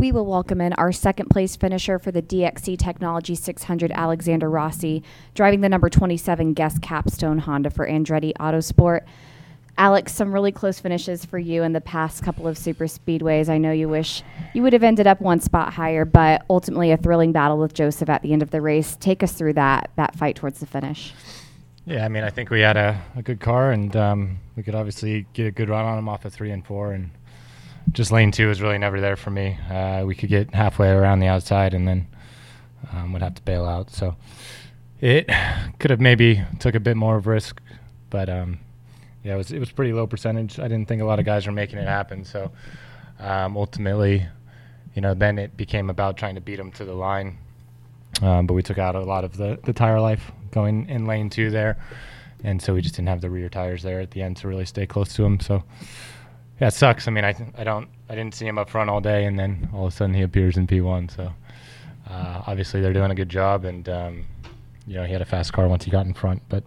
we will welcome in our second place finisher for the DXC Technology 600, Alexander Rossi, driving the number 27 Guest Capstone Honda for Andretti Autosport. Alex, some really close finishes for you in the past couple of super speedways. I know you wish you would have ended up one spot higher, but ultimately a thrilling battle with Josef at the end of the race. Take us through that that fight towards the finish. Yeah, I mean, I think we had a, a good car, and um, we could obviously get a good run on him off of three and four, and just lane two was really never there for me. Uh, we could get halfway around the outside and then um, would have to bail out. So it could have maybe took a bit more of risk, but um, yeah, it was it was pretty low percentage. I didn't think a lot of guys were making it happen. So um, ultimately, you know, then it became about trying to beat them to the line. Um, but we took out a lot of the, the tire life going in lane two there. And so we just didn't have the rear tires there at the end to really stay close to them. So yeah, it sucks. I mean, I I don't I didn't see him up front all day, and then all of a sudden he appears in P1. So uh, obviously they're doing a good job, and um, you know he had a fast car once he got in front. But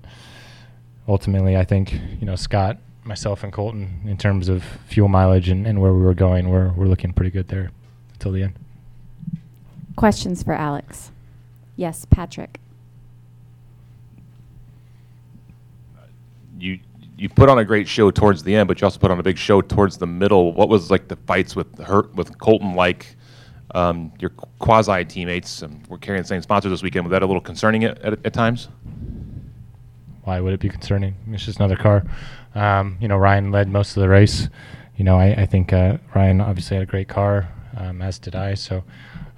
ultimately, I think you know Scott, myself, and Colton, in terms of fuel mileage and, and where we were going, we're we're looking pretty good there until the end. Questions for Alex? Yes, Patrick. You you put on a great show towards the end, but you also put on a big show towards the middle. What was like the fights with her with Colton like? Um, your quasi teammates um, were carrying the same sponsor this weekend. Was that a little concerning at, at, at times? Why would it be concerning? It's just another car. Um, you know, Ryan led most of the race. You know, I, I think uh, Ryan obviously had a great car, um, as did I. So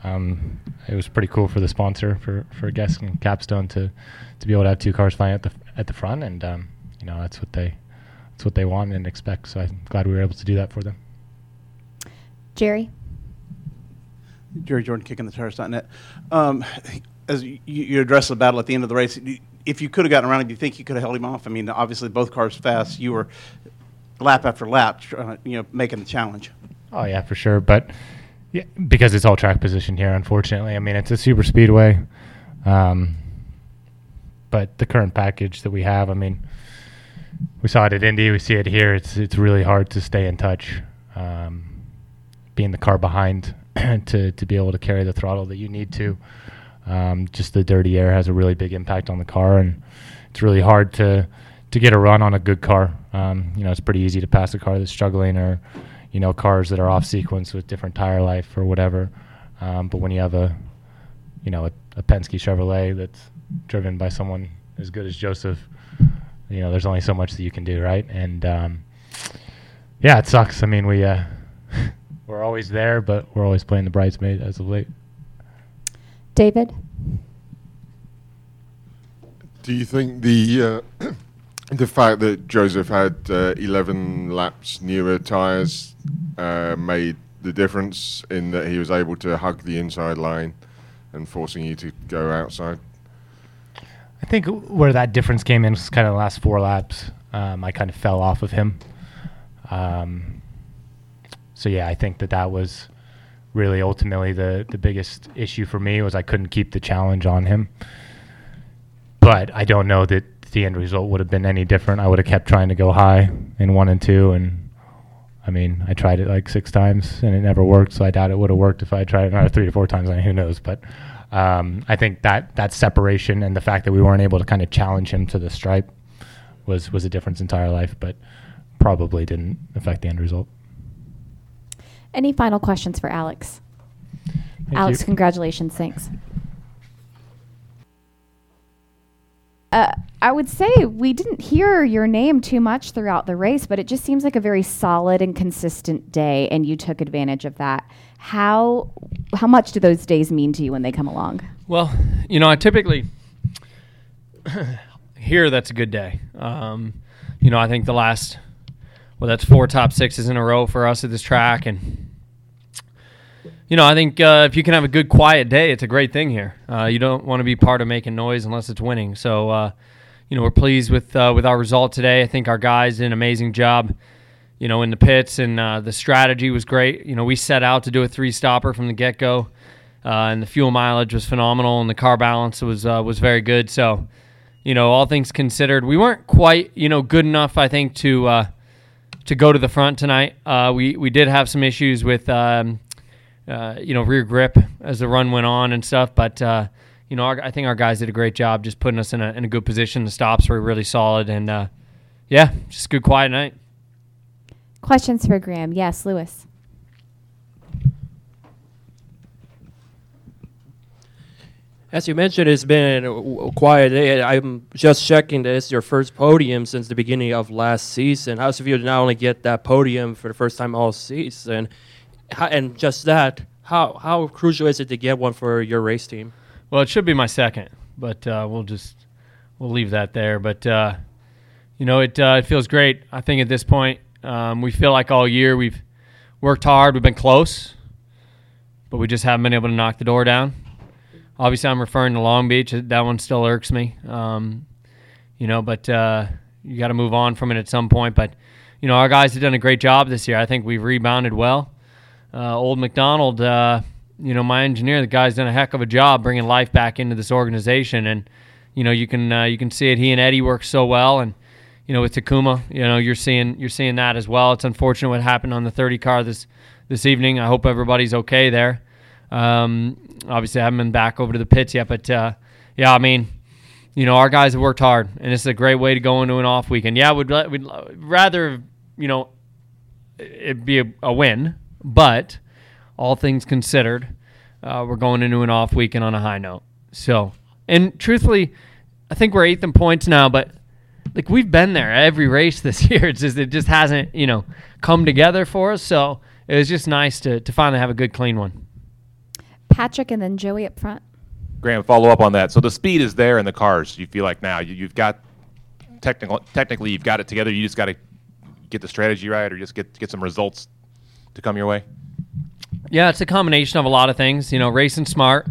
um, it was pretty cool for the sponsor for for Guest and Capstone to to be able to have two cars flying at the at the front and um, you know that's what they that's what they want and expect. So I'm glad we were able to do that for them. Jerry. Jerry Jordan kicking the tires.net. Um, as you, you address the battle at the end of the race, if you could have gotten around him, do you think you could have held him off? I mean, obviously both cars fast. You were lap after lap, uh, you know, making the challenge. Oh yeah, for sure. But yeah, because it's all track position here, unfortunately. I mean, it's a super speedway. Um, but the current package that we have, I mean, we saw it at Indy. We see it here. It's it's really hard to stay in touch. Um, being the car behind to to be able to carry the throttle that you need to. Um, just the dirty air has a really big impact on the car, and it's really hard to to get a run on a good car. Um, you know, it's pretty easy to pass a car that's struggling, or you know, cars that are off sequence with different tire life or whatever. Um, but when you have a you know a, a Penske Chevrolet that's driven by someone as good as Josef, you know, there's only so much that you can do, right? And um, yeah, it sucks. I mean, we uh, we're always there, but we're always playing the bridesmaid as of late. David. Do you think the uh, the fact that Josef had uh, 11 laps newer tyres uh, made the difference in that he was able to hug the inside line and forcing you to go outside? I think where that difference came in was kind of the last four laps. Um, I kind of fell off of him. Um, so yeah, I think that that was really ultimately the the biggest issue for me was I couldn't keep the challenge on him. But I don't know that the end result would have been any different. I would have kept trying to go high in one and two, and I mean, I tried it like six times and it never worked. So I doubt it would have worked if I tried it another three or four times. I mean, who knows? But um, I think that that separation and the fact that we weren't able to kind of challenge him to the stripe was was a difference entire life, but probably didn't affect the end result. Any final questions for Alex? Thank Alex, you. congratulations. Thanks. Uh, I would say we didn't hear your name too much throughout the race, but it just seems like a very solid and consistent day, and you took advantage of that. How how much do those days mean to you when they come along? Well, you know, I typically here that's a good day. Um, you know, I think the last, well, that's four top sixes in a row for us at this track, and you know, I think uh, if you can have a good quiet day, it's a great thing here. Uh, you don't want to be part of making noise unless it's winning. So, uh, you know, we're pleased with uh, with our result today. I think our guys did an amazing job. You know, in the pits, and uh, the strategy was great. You know, we set out to do a three stopper from the get go, uh, and the fuel mileage was phenomenal, and the car balance was was very good. So, you know, all things considered, we weren't quite you know good enough. I think to to go to the front tonight. we we did have some issues with. Um, uh, you know, rear grip as the run went on and stuff. But uh, you know, our, I think our guys did a great job just putting us in a in a good position. The stops were really solid, and uh, yeah, just a good quiet night. Questions for Graham? Yes, Lewis. As you mentioned, it's been a w- quiet day. I'm just checking that it's your first podium since the beginning of last season. How's it feel to not only get that podium for the first time all season, how, and just that, how how crucial is it to get one for your race team? Well, it should be my second, but uh, we'll just we'll leave that there. But uh, you know, it uh, it feels great. I think at this point, um, we feel like all year we've worked hard. We've been close, but we just haven't been able to knock the door down. Obviously, I'm referring to Long Beach. That one still irks me. Um, you know, but uh, you got to move on from it at some point. But you know, our guys have done a great job this year. I think we've rebounded well. Uh, old McDonald, uh, you know, my engineer, the guy's done a heck of a job bringing life back into this organization, and you know, you can uh, you can see it. He and Eddie work so well, and you know, with Takuma, you know, you're seeing you're seeing that as well. It's unfortunate what happened on the 30 car this this evening. I hope everybody's okay there. Um, obviously, I haven't been back over to the pits yet, but uh, yeah, I mean, you know, our guys have worked hard, and it's a great way to go into an off weekend. Yeah, we'd we'd rather you know it be a, a win, but all things considered, uh, we're going into an off weekend on a high note. So, and truthfully, I think we're eighth in points now, but like we've been there every race this year. It's just it just hasn't you know come together for us. So it was just nice to to finally have a good clean one. Patrick and then Joey up front. Graham, follow up on that. So the speed is there in the cars. You feel like now you, you've got technical, technically you've got it together. You just got to get the strategy right, or just get get some results to come your way. Yeah, it's a combination of a lot of things. You know, racing smart.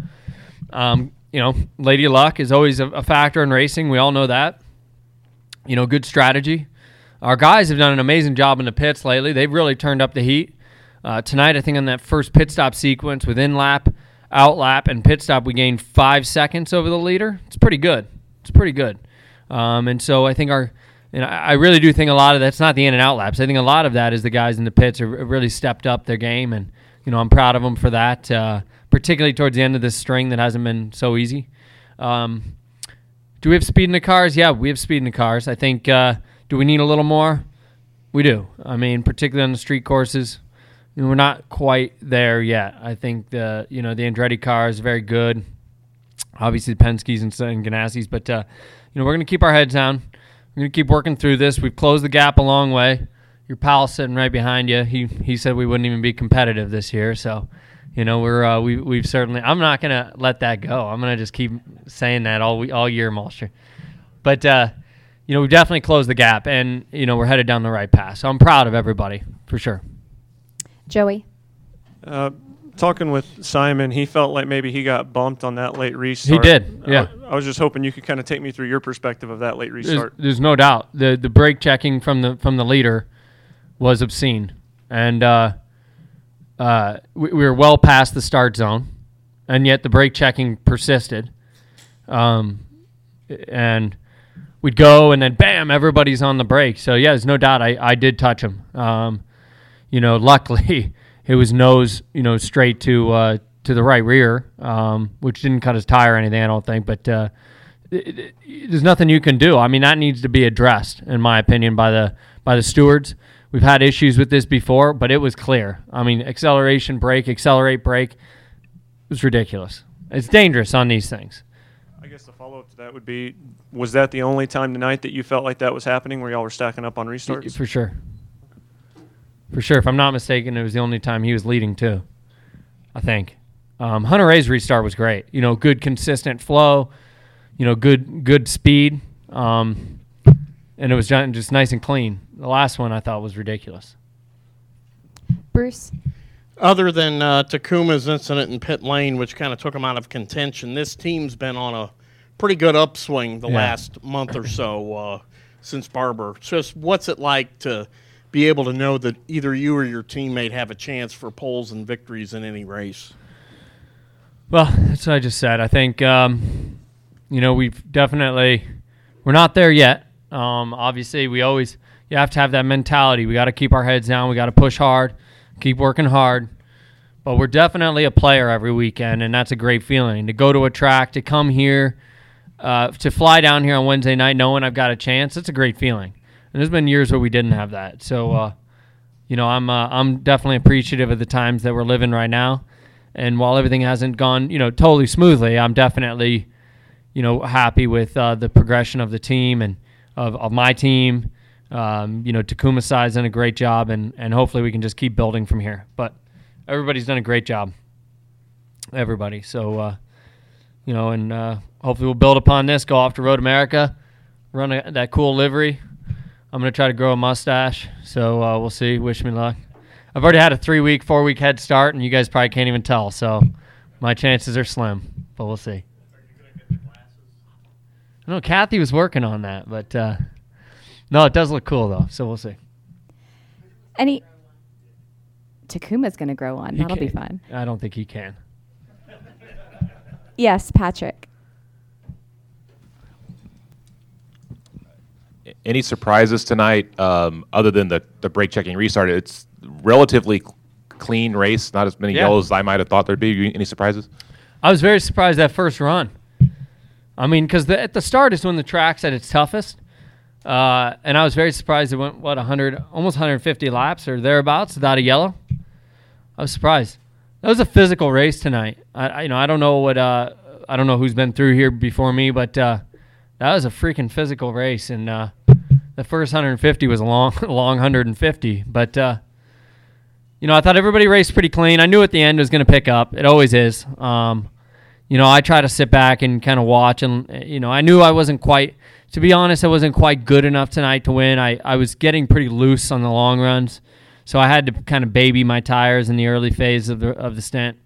Um, you know, Lady Luck is always a, a factor in racing. We all know that. You know, good strategy. Our guys have done an amazing job in the pits lately. They've really turned up the heat. Uh, tonight, I think on that first pit stop sequence with in lap, out lap, and pit stop, we gained five seconds over the leader. It's pretty good. It's pretty good. Um, and so I think our, and I I really do think a lot of that's not the in and out laps. I think a lot of that is the guys in the pits have really stepped up their game, and you know I'm proud of them for that. Uh, particularly towards the end of this string that hasn't been so easy. Um, do we have speed in the cars? Yeah, we have speed in the cars. I think. Uh, do we need a little more? We do. I mean, particularly on the street courses, you know, we're not quite there yet. I think the you know the Andretti car is very good. Obviously, the Penske's and, and Ganassis, but uh, you know we're going to keep our heads down. We're going to keep working through this. We've closed the gap a long way. Your pal sitting right behind you. He he said we wouldn't even be competitive this year, so you know we're uh, we we've certainly. I'm not going to let that go. I'm going to just keep saying that all we, all year, Malster. But uh, you know we've definitely closed the gap, and you know we're headed down the right path. So I'm proud of everybody for sure. Joey. Uh, talking with Simon, he felt like maybe he got bumped on that late restart. He did, yeah. I, I was just hoping you could kind of take me through your perspective of that late There's, restart. there's no doubt the the brake checking from the from the leader was obscene, and uh, we, we were well past the start zone, and yet the brake checking persisted. Um, and we'd go, and then bam, everybody's on the brake. So yeah, there's no doubt I, I did touch him. Um, you know, luckily it was nose, you know, straight to uh, to the right rear, um, which didn't cut his tire or anything, I don't think. But uh, it, it, there's nothing you can do. I mean, that needs to be addressed, in my opinion, by the by the stewards. We've had issues with this before, but it was clear. I mean, acceleration, brake, accelerate, brake. It was ridiculous. It's dangerous on these things. I guess the follow up to that would be was that the only time tonight that you felt like that was happening where y'all were stacking up on restarts? For sure. For sure. If I'm not mistaken, it was the only time he was leading too. I think. Um, Hunter-Reay's restart was great. You know, good consistent flow. You know, good good speed. Um, and it was just nice and clean. The last one I thought was ridiculous. Bruce. Other than uh, Takuma's incident in pit lane, which kind of took him out of contention, this team's been on a pretty good upswing the Yeah. last month or so uh, since Barber. Just what's it like to be able to know that either you or your teammate have a chance for poles and victories in any race? Well, that's what I just said. I think um, you know we've definitely we're not there yet. Um, obviously, we always you have to have that mentality. We got to keep our heads down. We got to push hard, keep working hard. but we're definitely a player every weekend, and that's a great feeling to go to a track, to come here, uh, to fly down here on Wednesday night knowing I've got a chance. It's a great feeling. And there's been years where we didn't have that. So, uh, you know, I'm uh, I'm definitely appreciative of the times that we're living right now. And while everything hasn't gone, you know, totally smoothly, I'm definitely, you know, happy with uh, the progression of the team and of, of my team. Um, you know, Takuma Sato's done a great job, and, and hopefully we can just keep building from here. But everybody's done a great job. Everybody. So, uh, you know, and uh, hopefully we'll build upon this, go off to Road America, run a, that cool livery. I'm going to try to grow a mustache. So uh, we'll see. Wish me luck. I've already had a three week, four week head start, and you guys probably can't even tell. So my chances are slim, but we'll see. I know Kathy was working on that, but uh, no, it does look cool though. So we'll see. Any Takuma's going to grow one. He That'll be can- fun. I don't think he can. Yes, Patrick. Any surprises tonight, um, other than the, the brake checking restart? It's relatively clean race, not as many Yeah. yellows as I might have thought there'd be. Any surprises? I was very surprised that first run. I mean, because at the start is when the track's at its toughest, uh, and I was very surprised it went what 100, almost 150 laps or thereabouts without a yellow. I was surprised. That was a physical race tonight. I, I you know I don't know what uh, I don't know who's been through here before me, but uh, that was a freaking physical race, and uh, the first 150 was a long, long 150, but. Uh, you know, I thought everybody raced pretty clean. I knew at the end it was going to pick up. It always is. Um, you know, I try to sit back and kind of watch, and you know, I knew I wasn't quite. To be honest, I wasn't quite good enough tonight to win. I, I was getting pretty loose on the long runs, so I had to kind of baby my tires in the early phase of the of the stint.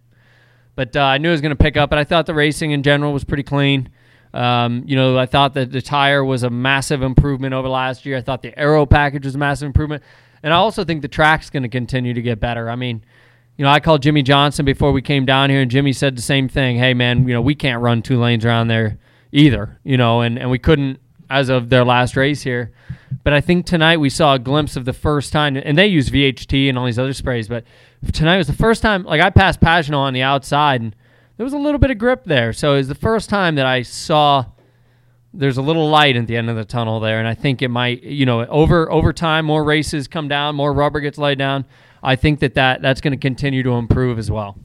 But uh, I knew it was going to pick up, and I thought the racing in general was pretty clean. Um, you know, I thought that the tire was a massive improvement over last year. I thought the aero package was a massive improvement, and I also think the track's going to continue to get better. I mean, you know, I called Jimmie Johnson before we came down here, and Jimmie said the same thing. Hey, man, you know, we can't run two lanes around there either. You know, and and we couldn't as of their last race here. But I think tonight we saw a glimpse of the first time, and they use VHT and all these other sprays. But tonight was the first time, like I passed Pagenaud on the outside, and there was a little bit of grip there. So it was the first time that I saw there's a little light at the end of the tunnel there, and I think it might, you know, over over time, more races come down, more rubber gets laid down. I think that, that that's going to continue to improve as well.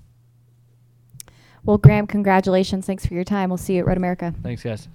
Well, Graham, congratulations. Thanks for your time. We'll see you at Road America. Thanks, guys.